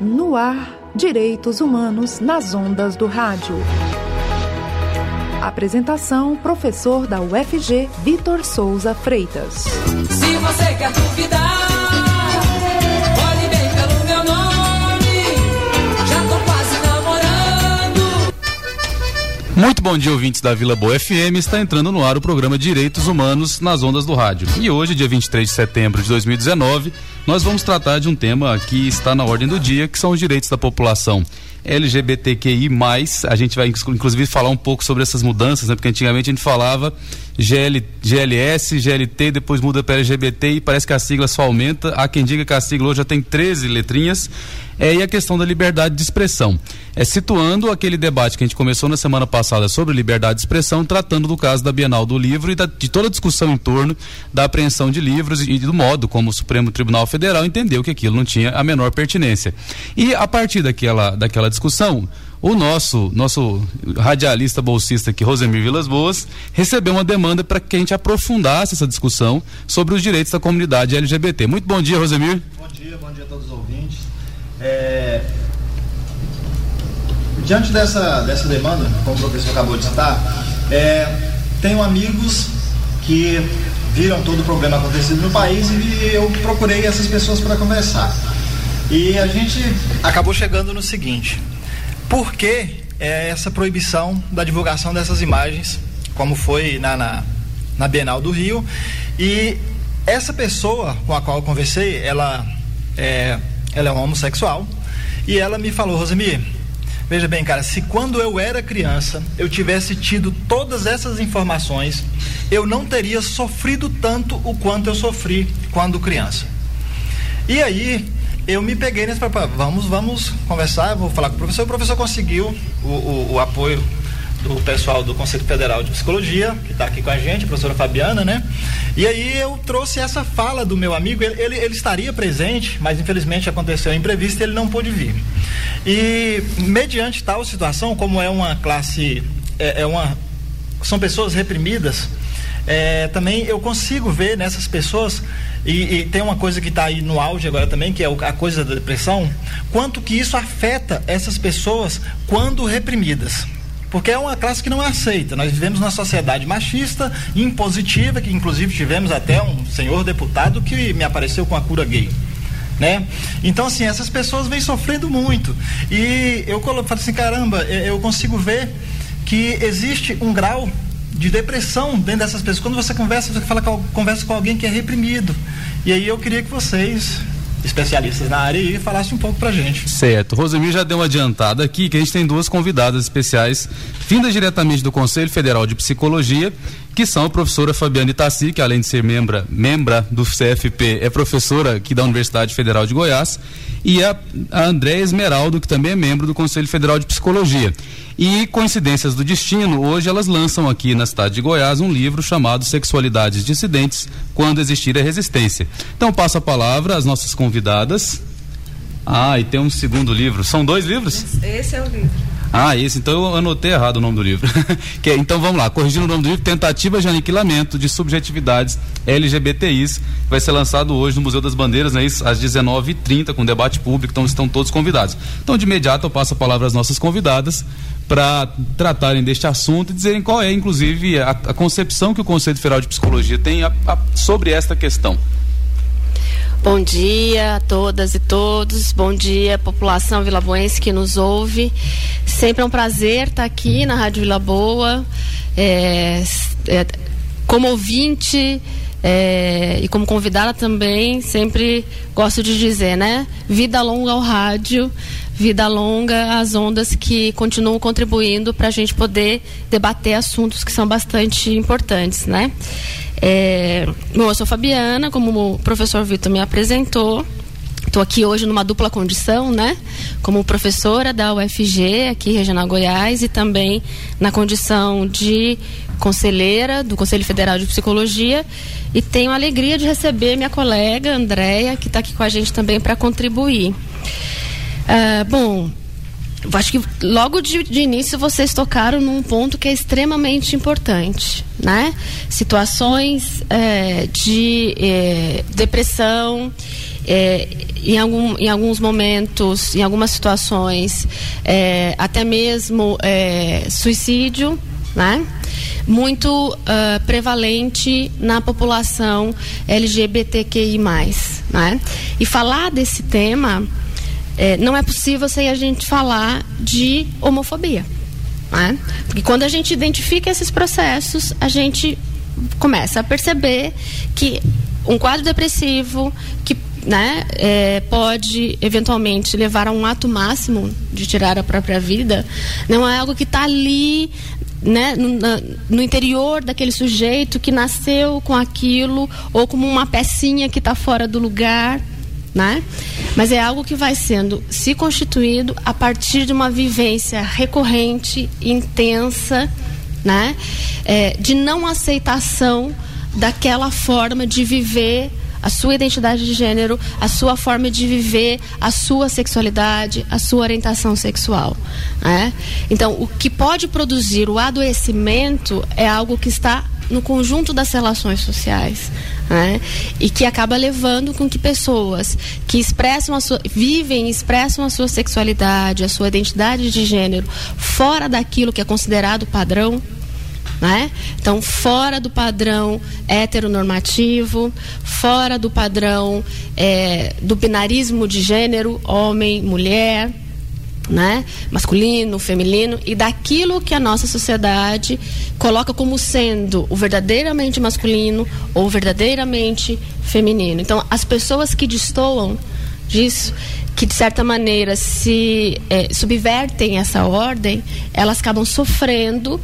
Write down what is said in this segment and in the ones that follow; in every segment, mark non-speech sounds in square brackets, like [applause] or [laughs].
No ar, Direitos Humanos nas ondas do rádio. Apresentação: professor da UFG, Vitor Souza Freitas. Se você quer duvidar. olhe bem pelo meu nome, já tô quase namorando. Muito bom dia, ouvintes da Vila Boa FM. Está entrando no ar o programa Direitos Humanos nas ondas do rádio. E hoje, dia 23 de setembro de 2019, nós vamos tratar de um tema que está na ordem do dia, que são os direitos da população LGBTQI+, a gente vai inclusive falar um pouco sobre essas mudanças, né? Porque antigamente a gente falava GL, GLS, GLT, depois muda para LGBT e parece que a sigla só aumenta. Há quem diga que a sigla hoje já tem 13 letrinhas. É, e a questão da liberdade de expressão. É situando aquele debate que a gente começou na semana passada sobre liberdade de expressão, tratando do caso da Bienal do Livro e da, de toda a discussão em torno da apreensão de livros e do modo como o Supremo Tribunal Federal entendeu que aquilo não tinha a menor pertinência. E a partir daquela, daquela discussão, o nosso nosso radialista bolsista aqui, Rosemir Vilas Boas, recebeu uma demanda para que a gente aprofundasse essa discussão sobre os direitos da comunidade LGBT. Muito bom dia, Rosemir. Bom dia, bom dia a todos os ouvintes. É... Diante dessa, dessa demanda, como o professor acabou de citar, é... tenho amigos que viram todo o problema acontecido no país e eu procurei essas pessoas para conversar. E a gente acabou chegando no seguinte: por que é, essa proibição da divulgação dessas imagens, como foi na, na, na Bienal do Rio? E essa pessoa com a qual eu conversei, ela é, ela é uma homossexual e ela me falou, Rosemir, veja bem, cara, se quando eu era criança eu tivesse tido todas essas informações, eu não teria sofrido tanto o quanto eu sofri quando criança. E aí eu me peguei nesse papel, vamos, vamos conversar, vou falar com o professor. O professor conseguiu o, o, o apoio do pessoal do Conselho Federal de Psicologia, que está aqui com a gente, a professora Fabiana, né? E aí eu trouxe essa fala do meu amigo, ele, ele, ele estaria presente, mas infelizmente aconteceu imprevisto e ele não pôde vir. E mediante tal situação, como é uma classe, é, é uma, são pessoas reprimidas, é, também eu consigo ver nessas pessoas e, e tem uma coisa que está aí no auge agora também, que é a coisa da depressão, quanto que isso afeta essas pessoas quando reprimidas. Porque é uma classe que não aceita. Nós vivemos numa sociedade machista, impositiva, que inclusive tivemos até um senhor deputado que me apareceu com a cura gay. Né? Então, assim, essas pessoas vêm sofrendo muito. E eu falo assim: caramba, eu consigo ver que existe um grau de depressão dentro dessas pessoas. Quando você conversa, você fala conversa com alguém que é reprimido. E aí eu queria que vocês especialistas na área e falasse um pouco pra gente. Certo. Rosemir já deu uma adiantada aqui que a gente tem duas convidadas especiais, vindas diretamente do Conselho Federal de Psicologia, que são a professora Fabiane Tassi, que além de ser membra, membra do CFP, é professora aqui da Universidade Federal de Goiás, e a, a André Esmeraldo, que também é membro do Conselho Federal de Psicologia. E coincidências do destino, hoje elas lançam aqui na cidade de Goiás um livro chamado Sexualidades Dissidentes, quando existir a resistência. Então passo a palavra às nossas convidadas. Ah, e tem um segundo livro. São dois livros? Esse é o livro. Ah, esse, então eu anotei errado o nome do livro. [laughs] que, é, então vamos lá, corrigindo o nome do livro, Tentativa de Aniquilamento de Subjetividades LGBTIs, vai ser lançado hoje no Museu das Bandeiras, né, isso, às 19h30, com debate público, então estão todos convidados. Então, de imediato, eu passo a palavra às nossas convidadas para tratarem deste assunto e dizerem qual é, inclusive, a, a, concepção que o Conselho Federal de Psicologia tem a, sobre esta questão. Bom dia a todas e todos. Bom dia, população vilaboense que nos ouve. Sempre é um prazer estar aqui na Rádio Vila Boa, é, é, como ouvinte é, e como convidada também. Sempre gosto de dizer, né? Vida longa ao rádio, vida longa às ondas que continuam contribuindo para a gente poder debater assuntos que são bastante importantes, né? É, bom, eu sou Fabiana, como o professor Vitor me apresentou. Estou aqui hoje numa dupla condição, né? Como professora da UFG, aqui Regional Goiás, e também na condição de conselheira do Conselho Federal de Psicologia. E tenho a alegria de receber minha colega Andréia, que está aqui com a gente também para contribuir. Uh, bom, acho que logo de, de, início vocês tocaram num ponto que é extremamente importante, né? Situações é, de é, depressão é, em, algum, em alguns momentos, em algumas situações, é, até mesmo é, suicídio, né? muito uh, prevalente na população LGBTQI+. Né? E falar desse tema é, não é possível sem a gente falar de homofobia. Né? Porque quando a gente identifica esses processos, a gente começa a perceber que um quadro depressivo que né, é, pode eventualmente levar a um ato máximo de tirar a própria vida, não é algo que está ali né, no, no, interior daquele sujeito que nasceu com aquilo ou como uma pecinha que está fora do lugar, né? Mas é algo que vai sendo se constituído a partir de uma vivência recorrente, intensa, né? É, de não aceitação daquela forma de viver a sua identidade de gênero, a sua forma de viver, a sua sexualidade, a sua orientação sexual. Né? Então, o que pode produzir o adoecimento é algo que está no conjunto das relações sociais. Né? E que acaba levando com que pessoas que expressam a sua, vivem e expressam a sua sexualidade, a sua identidade de gênero fora daquilo que é considerado padrão, né? Então, fora do padrão heteronormativo, fora do padrão é, do binarismo de gênero, homem, mulher, né? masculino, feminino, e daquilo que a nossa sociedade coloca como sendo o verdadeiramente masculino ou verdadeiramente feminino. Então, as pessoas que destoam disso, que de certa maneira se é, subvertem essa ordem, elas acabam sofrendo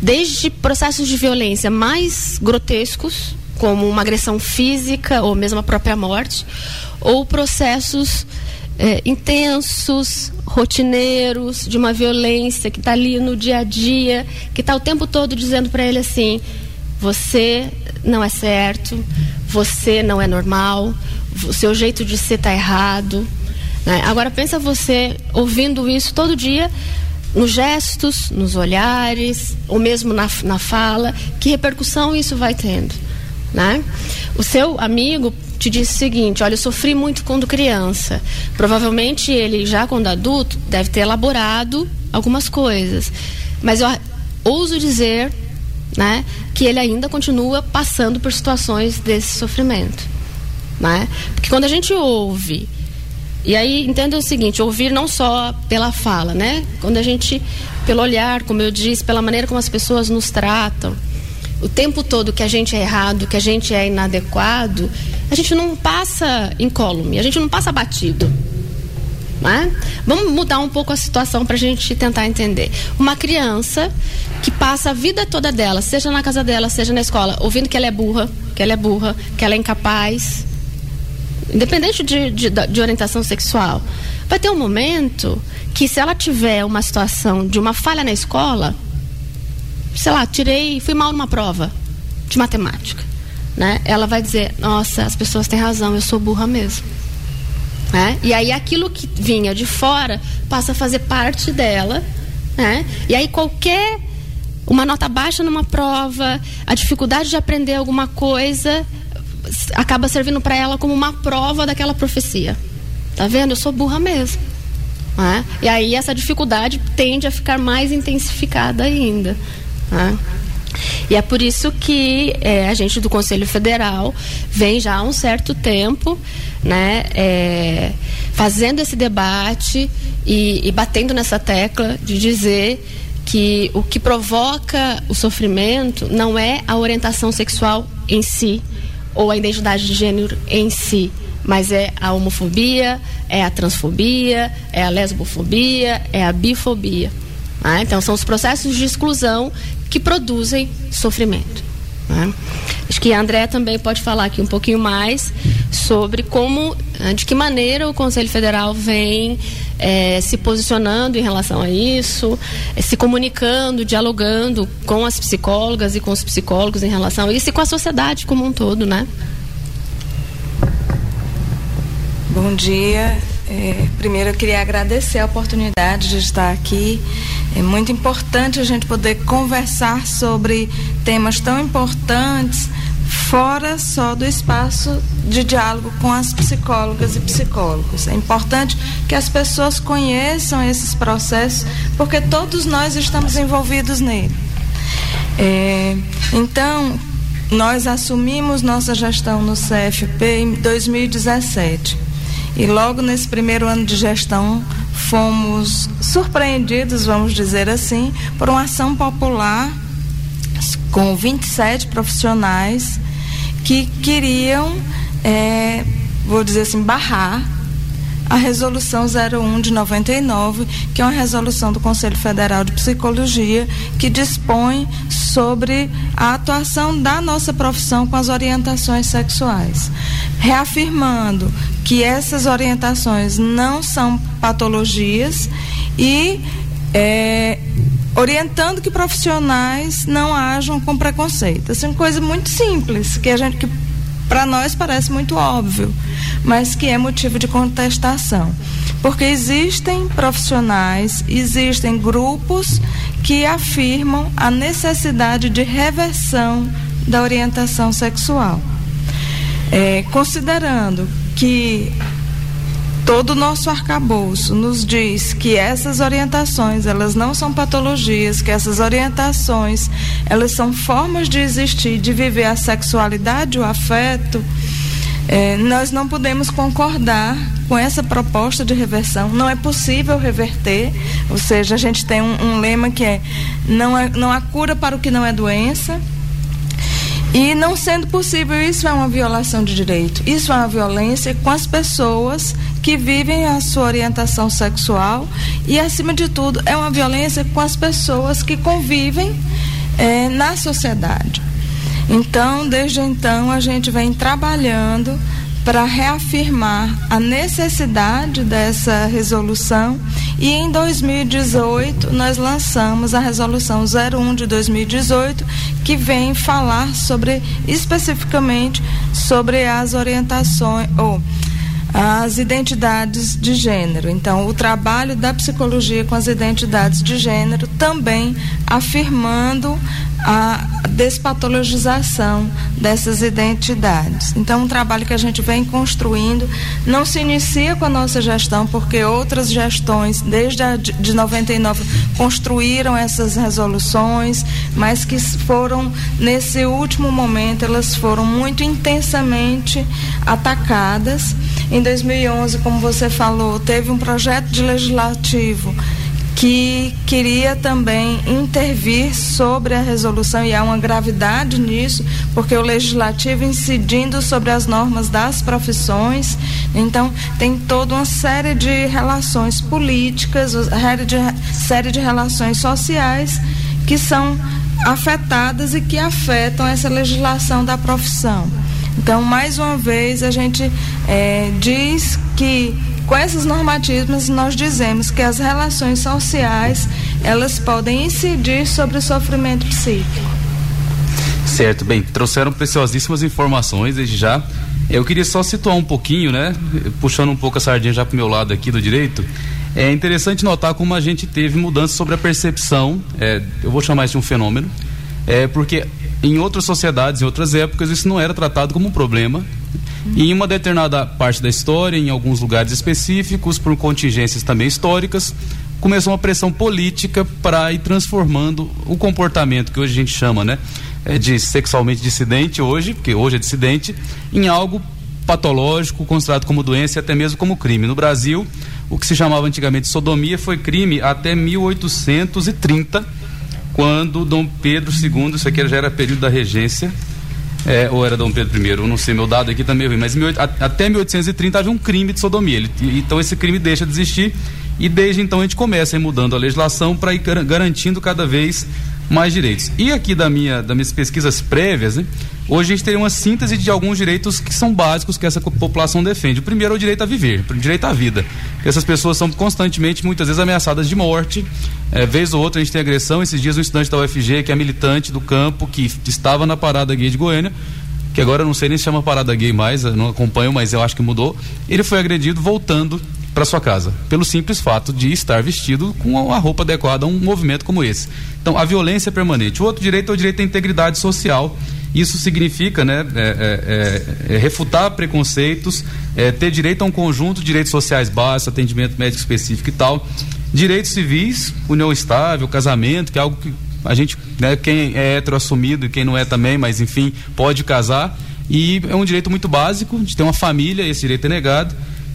desde processos de violência mais grotescos, como uma agressão física ou mesmo a própria morte, ou processos é, intensos, rotineiros, de uma violência que está ali no dia a dia, que está o tempo todo dizendo para ele assim: você não é certo, você não é normal, o seu jeito de ser está errado. Né? Agora pensa você ouvindo isso todo dia, nos gestos, nos olhares, ou mesmo na, na fala, que repercussão isso vai tendo. Né? O seu amigo te disse o seguinte: olha, eu sofri muito quando criança. Provavelmente ele, já quando adulto, deve ter elaborado algumas coisas. Mas eu ouso dizer né, que ele ainda continua passando por situações desse sofrimento. Né? Porque quando a gente ouve e aí entenda o seguinte, ouvir não só pela fala, né? Quando a gente, pelo olhar, como eu disse, pela maneira como as pessoas nos tratam, o tempo todo que a gente é errado, que a gente é inadequado, a gente não passa incólume, a gente não passa batido. Né? Vamos mudar um pouco a situação para a gente tentar entender. Uma criança que passa a vida toda dela, seja na casa dela, seja na escola, ouvindo que ela é burra, que ela é burra, que ela é incapaz, independente de, de, de orientação sexual, vai ter um momento que se ela tiver uma situação de uma falha na escola, sei lá, tirei, fui mal numa prova de matemática, né? Ela vai dizer, nossa, as pessoas têm razão, eu sou burra mesmo. Né? E aí aquilo que vinha de fora passa a fazer parte dela, né? E aí qualquer uma nota baixa numa prova, a dificuldade de aprender alguma coisa, acaba servindo para ela como uma prova daquela profecia. Tá vendo? Eu sou burra mesmo. Né? E aí essa dificuldade tende a ficar mais intensificada ainda. Né? E é por isso que é, a gente do Conselho Federal vem já há um certo tempo né, é, fazendo esse debate e, e batendo nessa tecla de dizer que o que provoca o sofrimento não é a orientação sexual em si, ou a identidade de gênero em si, mas é a homofobia, é a transfobia, é a lesbofobia, é a bifobia. Né? Então, são os processos de exclusão que produzem sofrimento. Né? Acho que a André também pode falar aqui um pouquinho mais sobre como, eh, de que maneira o Conselho Federal vem é, se posicionando em relação a isso, é, se comunicando, dialogando com as psicólogas e com os psicólogos em relação a isso e com a sociedade como um todo, né? Bom dia. É, primeiro eu queria agradecer a oportunidade de estar aqui. É muito importante a gente poder conversar sobre temas tão importantes fora só do espaço de diálogo com as psicólogas e psicólogos. É importante que as pessoas conheçam esses processos, porque todos nós estamos envolvidos nele. É, então, nós assumimos nossa gestão no CFP em 2017. E logo nesse primeiro ano de gestão, fomos surpreendidos, vamos dizer assim, por uma ação popular com 27 profissionais que queriam, é, vou dizer assim, barrar a resolução 01 de 99, que é uma resolução do Conselho Federal de Psicologia que dispõe sobre a atuação da nossa profissão com as orientações sexuais, reafirmando que essas orientações não são patologias e é, orientando que profissionais não ajam com preconceito. Assim, coisa muito simples, que a gente que para nós parece muito óbvio, mas que é motivo de contestação. Porque existem profissionais, existem grupos que afirmam a necessidade de reversão da orientação sexual. É, considerando que todo o nosso arcabouço nos diz que essas orientações elas não são patologias, que essas orientações elas são formas de existir, de viver a sexualidade, o afeto. É, nós não podemos concordar com essa proposta de reversão. Não é possível reverter, ou seja, a gente tem um, um lema que é não, é não há cura para o que não é doença. E não sendo possível, isso é uma violação de direito. Isso é uma violência com as pessoas que vivem a sua orientação sexual e, acima de tudo, é uma violência com as pessoas que convivem é, na sociedade. Então, desde então, a gente vem trabalhando para reafirmar a necessidade dessa resolução. E em 2018 nós lançamos a resolução 01 de 2018 que vem falar sobre especificamente sobre as orientações ou as identidades de gênero. Então, o trabalho da psicologia com as identidades de gênero também afirmando a despatologização dessas identidades. Então, um trabalho que a gente vem construindo não se inicia com a nossa gestão, porque outras gestões, desde a de 99, construíram essas resoluções, mas que foram, nesse último momento, elas foram muito intensamente atacadas. Em 2011, como você falou, teve um projeto de legislativo que queria também intervir sobre a resolução, e há uma gravidade nisso, porque o legislativo incidindo sobre as normas das profissões, então tem toda uma série de relações políticas, série de, série de relações sociais que são afetadas e que afetam essa legislação da profissão. Então, mais uma vez, a gente é, diz que com esses normativos, nós dizemos que as relações sociais, elas podem incidir sobre o sofrimento psíquico. Certo, bem, trouxeram preciosíssimas informações desde já. Eu queria só situar um pouquinho, né? Puxando um pouco a sardinha já para o meu lado aqui do direito. É interessante notar como a gente teve mudança sobre a percepção, é, eu vou chamar isso de um fenômeno, é, porque em outras sociedades, em outras épocas, isso não era tratado como um problema, e em uma determinada parte da história, em alguns lugares específicos, por contingências também históricas, começou uma pressão política para ir transformando o comportamento que hoje a gente chama, né, é de sexualmente dissidente hoje, porque hoje é dissidente, em algo patológico, considerado como doença e até mesmo como crime. No Brasil, o que se chamava antigamente sodomia foi crime até 1830, quando Dom Pedro II, isso aqui já era período da regência, é, ou era Dom Pedro I, eu não sei, meu dado aqui também mas até 1830 havia um crime de sodomia. Ele, então esse crime deixa de existir e desde então a gente começa a ir mudando a legislação para ir garantindo cada vez mais direitos. E aqui da minha, das minhas pesquisas prévias, né, hoje a gente tem uma síntese de alguns direitos que são básicos que essa população defende. O primeiro é o direito a viver, o direito à vida. Essas pessoas são constantemente, muitas vezes, ameaçadas de morte. É, vez ou outra a gente tem agressão. Esses dias um estudante da UFG, que é militante do campo, que estava na parada gay de Goiânia, que agora eu não sei nem se chama parada gay mais, não acompanho, mas eu acho que mudou. Ele foi agredido voltando para sua casa, pelo simples fato de estar vestido com a roupa adequada a um movimento como esse. Então, a violência é permanente. O outro direito é o direito à integridade social. Isso significa né, é, é, é, refutar preconceitos, é, ter direito a um conjunto de direitos sociais básicos, atendimento médico específico e tal. Direitos civis, união estável, casamento, que é algo que a gente, né, quem é hetero assumido e quem não é também, mas enfim, pode casar. E é um direito muito básico de ter uma família, esse direito é negado.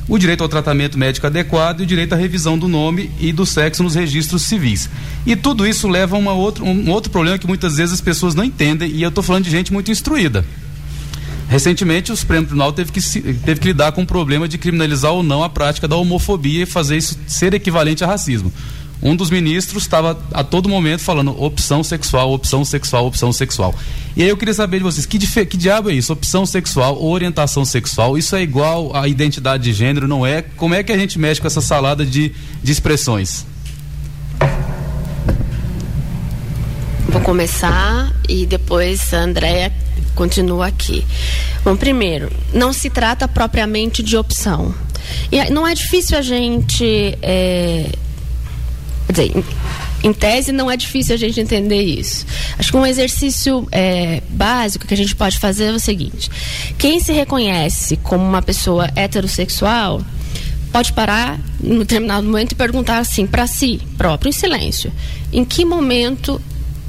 O direito ao tratamento médico adequado e o direito à revisão do nome e do sexo nos registros civis. E tudo isso leva a uma outra, um outro problema que muitas vezes as pessoas não entendem, e eu estou falando de gente muito instruída. Recentemente, o Supremo Tribunal teve que, teve que lidar com o problema de criminalizar ou não a prática da homofobia e fazer isso ser equivalente a racismo um dos ministros estava a todo momento falando opção sexual, opção sexual, opção sexual. E aí eu queria saber de vocês, que, que diabo é isso? Opção sexual, orientação sexual, isso é igual à identidade de gênero, não é? Como é que a gente mexe com essa salada de, de expressões? Vou começar e depois a Andréia continua aqui. Bom, primeiro, não se trata propriamente de opção. E não é difícil a gente é, Quer dizer, em, tese não é difícil a gente entender isso. Acho que um exercício é, básico que a gente pode fazer é o seguinte: quem se reconhece como uma pessoa heterossexual pode parar em determinado momento e perguntar assim para si próprio, em silêncio: em que momento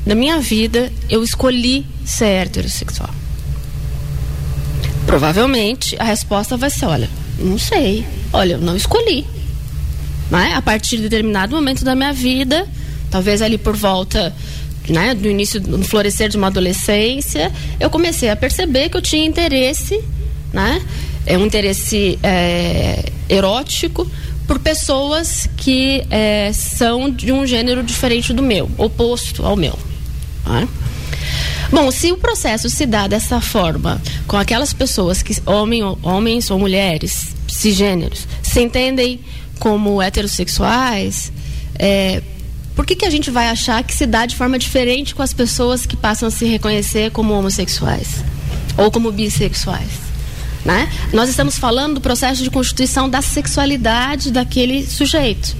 da minha vida eu escolhi ser heterossexual? Provavelmente a resposta vai ser: olha, não sei, olha, eu não escolhi né? A partir de determinado momento da minha vida, talvez ali por volta né, do início, do florescer de uma adolescência, eu comecei a perceber que eu tinha interesse, né? É um interesse é, erótico por pessoas que é, são de um gênero diferente do meu, oposto ao meu. Né? Bom, se o processo se dá dessa forma, com aquelas pessoas que, homem, homens ou mulheres, cisgêneros, se entendem como heterossexuais, é, por que, que a gente vai achar que se dá de forma diferente com as pessoas que passam a se reconhecer como homossexuais ou como bissexuais? Né? Nós estamos falando do processo de constituição da sexualidade daquele sujeito.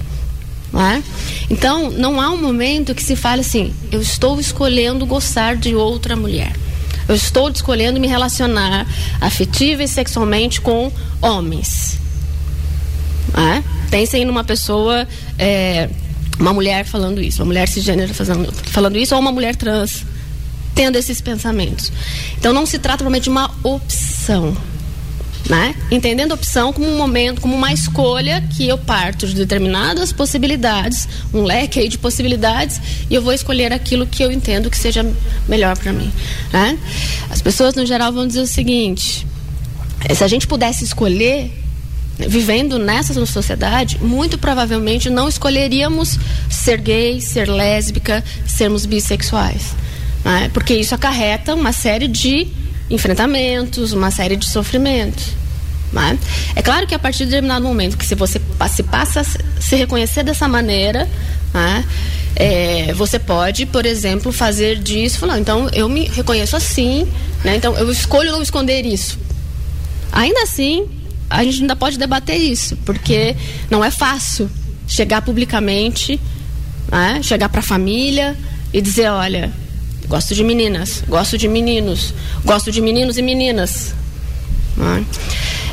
Né? Então, não há um momento que se fale assim: eu estou escolhendo gostar de outra mulher. Eu estou escolhendo me relacionar afetiva e sexualmente com homens. Né? Pensem numa pessoa, é, uma mulher falando isso, uma mulher cisgênero falando, falando isso, ou uma mulher trans tendo esses pensamentos. Então não se trata realmente de uma opção. Né? Entendendo a opção como um momento, como uma escolha que eu parto de determinadas possibilidades, um leque aí de possibilidades, e eu vou escolher aquilo que eu entendo que seja melhor para mim. Né? As pessoas no geral vão dizer o seguinte: se a gente pudesse escolher, vivendo nessa sociedade, muito provavelmente não escolheríamos ser gay, ser lésbica, sermos bissexuais. Né? Porque isso acarreta uma série de enfrentamentos, uma série de sofrimentos. Né? É claro que a partir de determinado momento que se você se passa a se reconhecer dessa maneira, né? é, você pode, por exemplo, fazer disso, falar, então eu me reconheço assim, né? então eu escolho não esconder isso. Ainda assim, a gente ainda pode debater isso, porque não é fácil chegar publicamente, né? chegar para a família e dizer, olha, gosto de meninas, gosto de meninos, gosto de meninos e meninas. Né?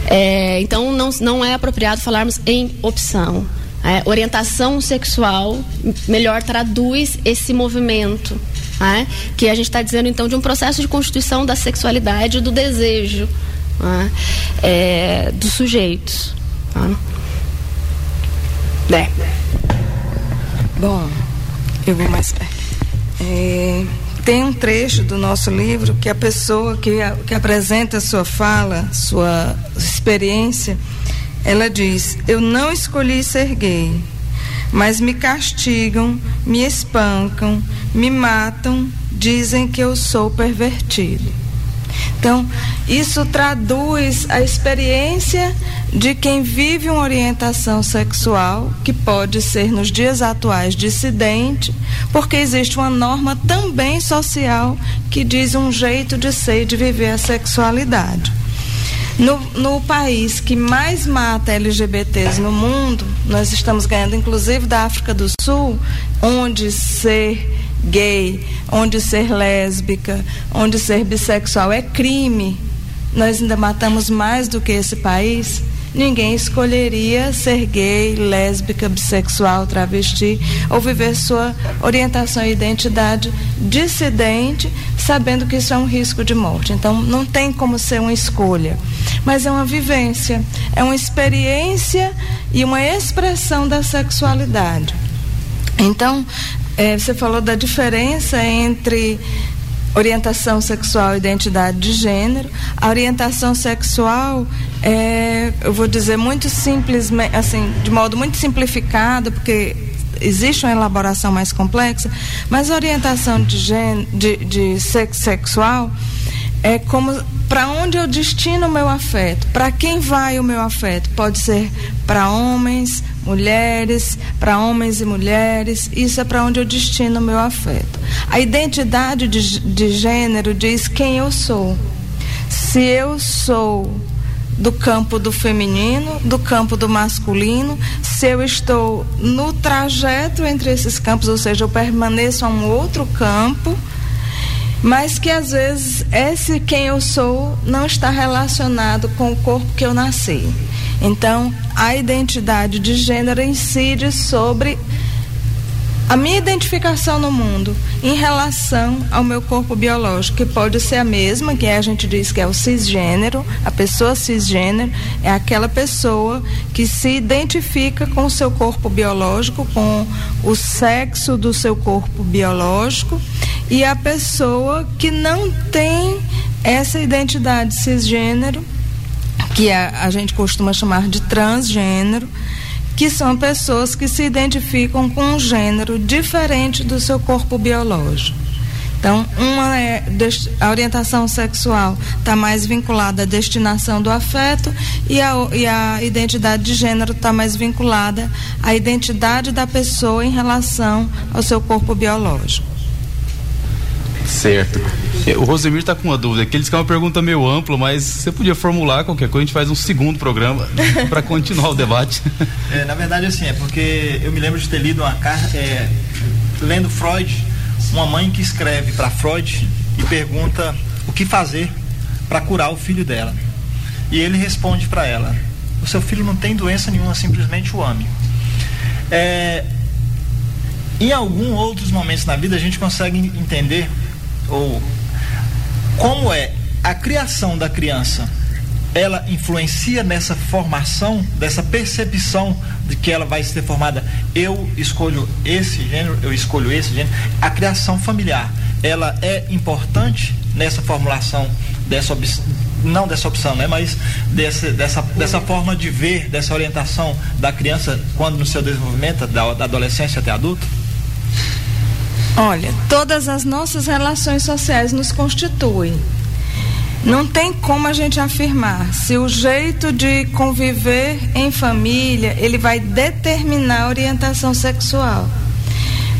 É, então não, não é apropriado falarmos em opção. É, orientação sexual melhor traduz esse movimento. Né? Que a gente está dizendo então de um processo de constituição da sexualidade e do desejo né, é, dos sujeitos. Tá? É. Bom, eu vou mais perto. É, tem um trecho do nosso livro que a pessoa que, que apresenta a sua fala, sua experiência, ela diz: Eu não escolhi ser gay, mas me castigam, me espancam, me matam, dizem que eu sou pervertido. Então, isso traduz a experiência de quem vive uma orientação sexual, que pode ser nos dias atuais dissidente, porque existe uma norma também social que diz um jeito de ser e de viver a sexualidade. No, no país que mais mata LGBTs no mundo, nós estamos ganhando, inclusive da África do Sul, onde ser gay, onde ser lésbica, onde ser bissexual é crime. Nós ainda matamos mais do que esse país ninguém escolheria ser gay, lésbica, bissexual, travesti ou viver sua orientação e identidade dissidente, sabendo que isso é um risco de morte. Então, não tem como ser uma escolha, mas é uma vivência, é uma experiência e uma expressão da sexualidade. Então, é, você falou da diferença entre orientação sexual e identidade de gênero. A orientação sexual é, eu vou dizer muito simples, assim, de modo muito simplificado, porque existe uma elaboração mais complexa, mas a orientação de, gênero, de, de sexo sexual é como para onde eu destino o meu afeto, para quem vai o meu afeto. Pode ser para homens, mulheres, para homens e mulheres, isso é para onde eu destino o meu afeto. A identidade de, de gênero diz quem eu sou. Se eu sou do campo do feminino, do campo do masculino, se eu estou no trajeto entre esses campos, ou seja, eu permaneço a um outro campo, mas que às vezes esse quem eu sou não está relacionado com o corpo que eu nasci. Então, a identidade de gênero incide sobre a minha identificação no mundo em relação ao meu corpo biológico, que pode ser a mesma, que a gente diz que é o cisgênero, a pessoa cisgênero é aquela pessoa que se identifica com o seu corpo biológico, com o sexo do seu corpo biológico, e a pessoa que não tem essa identidade cisgênero, que a, a gente costuma chamar de transgênero, que são pessoas que se identificam com um gênero diferente do seu corpo biológico. Então, uma é a orientação sexual está mais vinculada à destinação do afeto e a, e a identidade de gênero está mais vinculada à identidade da pessoa em relação ao seu corpo biológico. Certo. É, o Rosemir está com uma dúvida aqui. Ele disse que é uma pergunta meio ampla, mas você podia formular qualquer coisa, a gente faz um segundo programa [laughs] para continuar o debate. É, na verdade, assim, é porque eu me lembro de ter lido uma carta, é, lendo Freud, uma mãe que escreve para Freud e pergunta o que fazer para curar o filho dela. E ele responde para ela: o seu filho não tem doença nenhuma, simplesmente o ame. É, em alguns outros momentos na vida a gente consegue entender ou como é a criação da criança ela influencia nessa formação, dessa percepção de que ela vai ser formada. Eu escolho esse gênero, eu escolho esse gênero. A criação familiar, ela é importante nessa formulação dessa não dessa opção, né, mas dessa, dessa, dessa forma de ver, dessa orientação da criança quando no seu desenvolvimento, da, da adolescência até adulto? Olha, todas as nossas relações sociais nos constituem. Não tem como a gente afirmar se o jeito de conviver em família ele vai determinar a orientação sexual.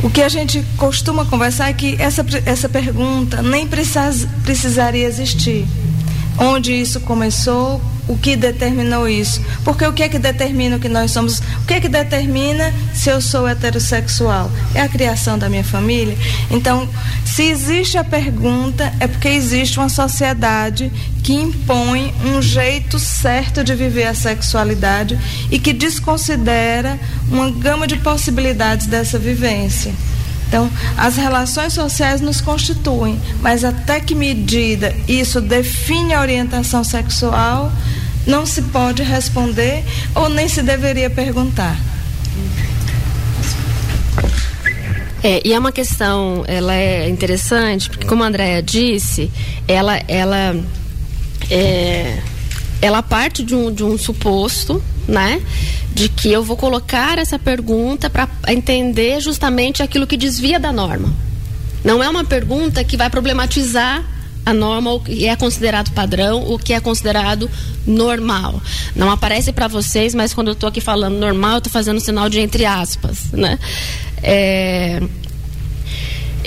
O que a gente costuma conversar é que essa, essa pergunta nem precis, precisaria existir. Onde isso começou, o que determinou isso. Porque o que é que determina o que nós somos? O que é que determina se eu sou heterossexual? É a criação da minha família? Então, se existe a pergunta, é porque existe uma sociedade que impõe um jeito certo de viver a sexualidade e que desconsidera uma gama de possibilidades dessa vivência. Então, as relações sociais nos constituem, mas até que medida isso define a orientação sexual, não se pode responder ou nem se deveria perguntar. É, e é uma questão, ela é interessante, porque como a Andrea disse, ela, ela, é, ela parte de um, de um suposto, né? De que eu vou colocar essa pergunta para entender justamente aquilo que desvia da norma. Não é uma pergunta que vai problematizar a norma, o que é considerado padrão, o que é considerado normal. Não aparece para vocês, mas quando eu estou aqui falando normal, eu estou fazendo sinal de entre aspas, né? É...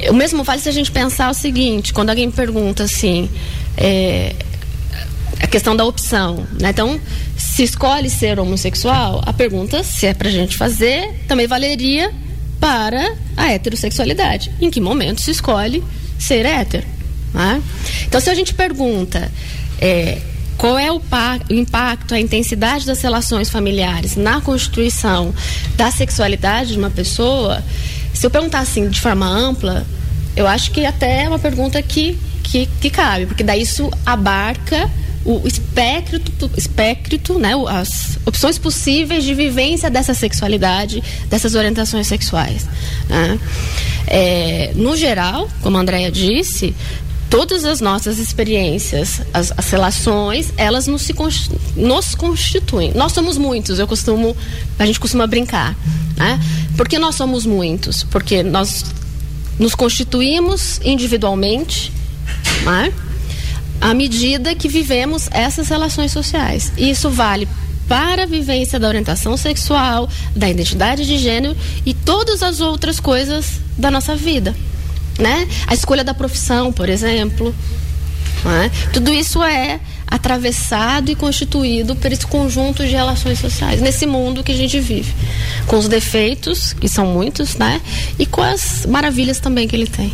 O mesmo vale se a gente pensar o seguinte, quando alguém pergunta assim, é... a questão da opção, né? Então, se escolhe ser homossexual, a pergunta se é pra gente fazer também valeria para a heterossexualidade. Em que momento se escolhe ser hétero? Né? Então, se a gente pergunta é, qual é o, o, impacto, a intensidade das relações familiares na constituição da sexualidade de uma pessoa, se eu perguntar assim de forma ampla, eu acho que até é uma pergunta que, que, que cabe, porque daí isso abarca o espectro, espectro né, as opções possíveis de vivência dessa sexualidade, dessas orientações sexuais. Né? É, no geral, como a Andrea disse, todas as nossas experiências, as, as relações, elas nos, se, nos constituem. Nós somos muitos, eu costumo, a gente costuma brincar. Né? Por que nós somos muitos? Porque nós nos constituímos individualmente, né? à medida que vivemos essas relações sociais. E isso vale para a vivência da orientação sexual, da identidade de gênero e todas as outras coisas da nossa vida né? A escolha da profissão, por exemplo. É? Tudo isso é atravessado e constituído por esse conjunto de relações sociais, nesse mundo que a gente vive. Com os defeitos, que são muitos, né? E com as maravilhas também que ele tem.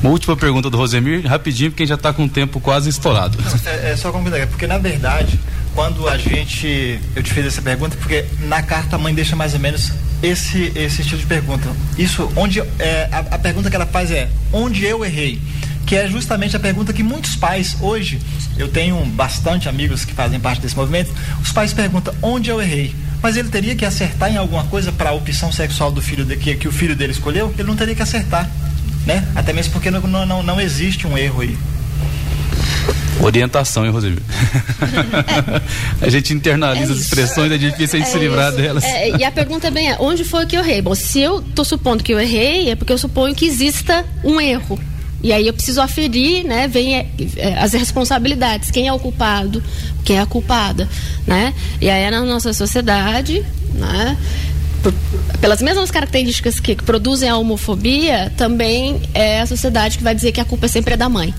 Uma última pergunta do Rosemir, rapidinho, porque já está com o tempo quase estourado. É, é só complementar, porque na verdade, quando a gente. Eu te fiz essa pergunta, porque na carta a mãe deixa mais ou menos esse, esse estilo de pergunta. Isso, onde é, a, a pergunta que ela faz é onde eu errei? que é justamente a pergunta que muitos pais hoje, eu tenho bastante amigos que fazem parte desse movimento, os pais perguntam onde eu errei. Mas ele teria que acertar em alguma coisa para a opção sexual do filho de, que, que o filho dele escolheu? Ele não teria que acertar, né? Até mesmo porque não, não, não existe um erro aí. Orientação, hein, Rosemir? [laughs] a gente internaliza é as expressões, é difícil a gente é se livrar isso. delas. É, e a pergunta bem é, onde foi que eu errei? Bom, se eu estou supondo que eu errei, é porque eu suponho que exista um erro. E aí eu preciso aferir, né, vem é, é, as responsabilidades, quem é o culpado, quem é a culpada, né? E aí na nossa sociedade, né, pelas mesmas características que, que produzem a homofobia, também é a sociedade que vai dizer que a culpa sempre é da mãe.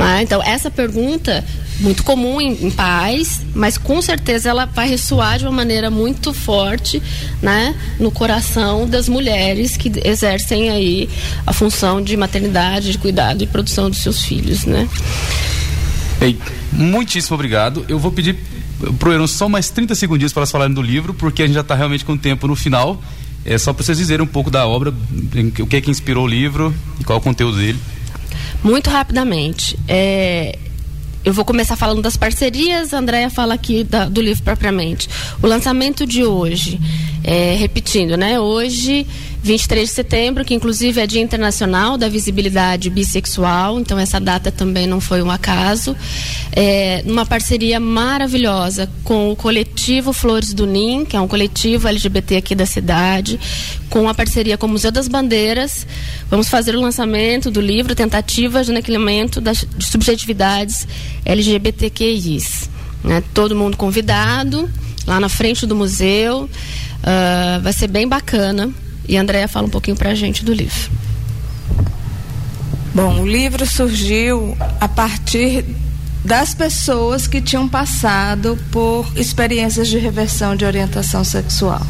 Né? Então, essa pergunta, muito comum em, em, pais, mas com certeza ela vai ressoar de uma maneira muito forte né, no coração das mulheres que exercem aí a função de maternidade, de cuidado e produção dos seus filhos. Né? Ei, muitíssimo obrigado. Eu vou pedir pro Heron só mais 30 segundinhos para elas falarem do livro, porque a gente já está realmente com o tempo no final. É só para vocês dizerem um pouco da obra, o que é que inspirou o livro e qual é o conteúdo dele. Muito rapidamente. É, eu vou começar falando das parcerias, a Andrea fala aqui da, do livro propriamente. O lançamento de hoje, é, repetindo, né? Hoje 23 de setembro, que inclusive é Dia Internacional da Visibilidade Bissexual, então essa data também não foi um acaso. É, uma parceria maravilhosa com o coletivo Flores do Nim, que é um coletivo LGBT aqui da cidade, com a parceria com o Museu das Bandeiras. Vamos fazer o lançamento do livro Tentativas de Aniquilamento das, de Subjetividades LGBTQIs. Né? Todo mundo convidado, lá na frente do museu. Uh, vai ser bem bacana. E a Andrea fala um pouquinho para a gente do livro. Bom, o livro surgiu a partir das pessoas que tinham passado por experiências de reversão de orientação sexual.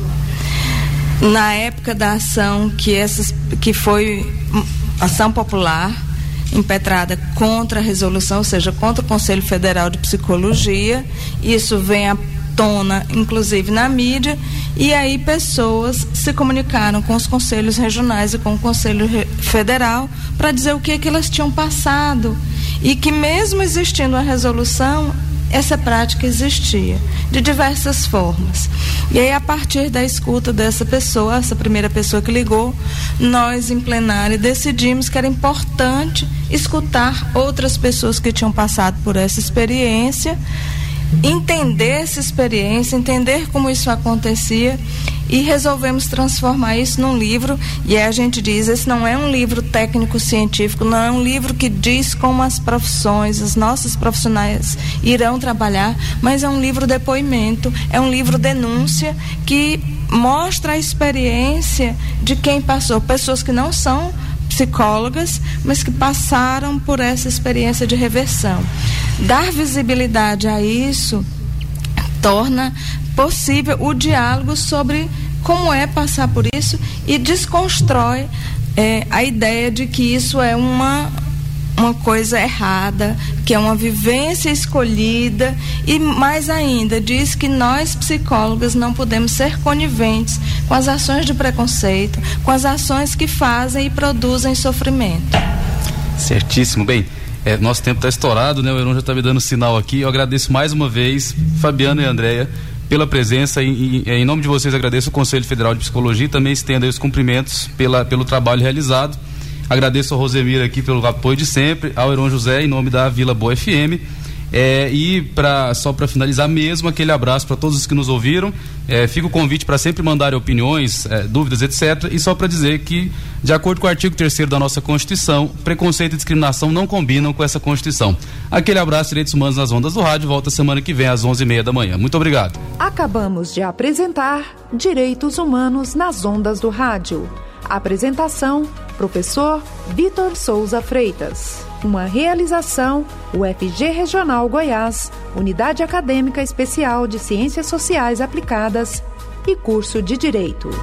Na época da ação que essas que foi ação popular impetrada contra a resolução, ou seja, contra o Conselho Federal de Psicologia, isso vem a tona, inclusive na mídia, e aí pessoas se comunicaram com os conselhos regionais e com o Conselho Federal para dizer o que, que elas tinham passado e que mesmo existindo a resolução, essa prática existia de diversas formas. E aí, a partir da escuta dessa pessoa, essa primeira pessoa que ligou, nós em plenário decidimos que era importante escutar outras pessoas que tinham passado por essa experiência entender essa experiência, entender como isso acontecia e resolvemos transformar isso num livro. E aí a gente diz: esse não é um livro técnico-científico, não é um livro que diz como as profissões, os nossos profissionais irão trabalhar, mas é um livro depoimento, é um livro denúncia que mostra a experiência de quem passou, pessoas que não são psicólogas, mas que passaram por essa experiência de reversão. Dar visibilidade a isso torna possível o diálogo sobre como é passar por isso e desconstrói é, a ideia de que isso é uma uma coisa errada, que é uma vivência escolhida e mais ainda diz que nós psicólogas não podemos ser coniventes com as ações de preconceito, com as ações que fazem e produzem sofrimento. Certíssimo. Bem, é, nosso tempo está estourado, né? O Heron já está me dando sinal aqui. Eu agradeço mais uma vez, Fabiano e Andréia, pela presença. E, e, em nome de vocês, agradeço o Conselho Federal de Psicologia e também estendo os cumprimentos pela, pelo trabalho realizado. Agradeço ao Rosemir aqui pelo apoio de sempre, ao Heron José, em nome da Vila Boa FM. É, e pra, só para finalizar mesmo, aquele abraço para todos os que nos ouviram. É, fica o convite para sempre mandar opiniões, é, dúvidas, etc. E só para dizer que, de acordo com o artigo 3 da nossa Constituição, preconceito e discriminação não combinam com essa Constituição. Aquele abraço, Direitos Humanos nas Ondas do Rádio. Volta semana que vem às 11h30 da manhã. Muito obrigado. Acabamos de apresentar Direitos Humanos nas Ondas do Rádio. Apresentação: Professor Vitor Souza Freitas. Uma realização UFG Regional Goiás, Unidade Acadêmica Especial de Ciências Sociais Aplicadas e curso de Direito.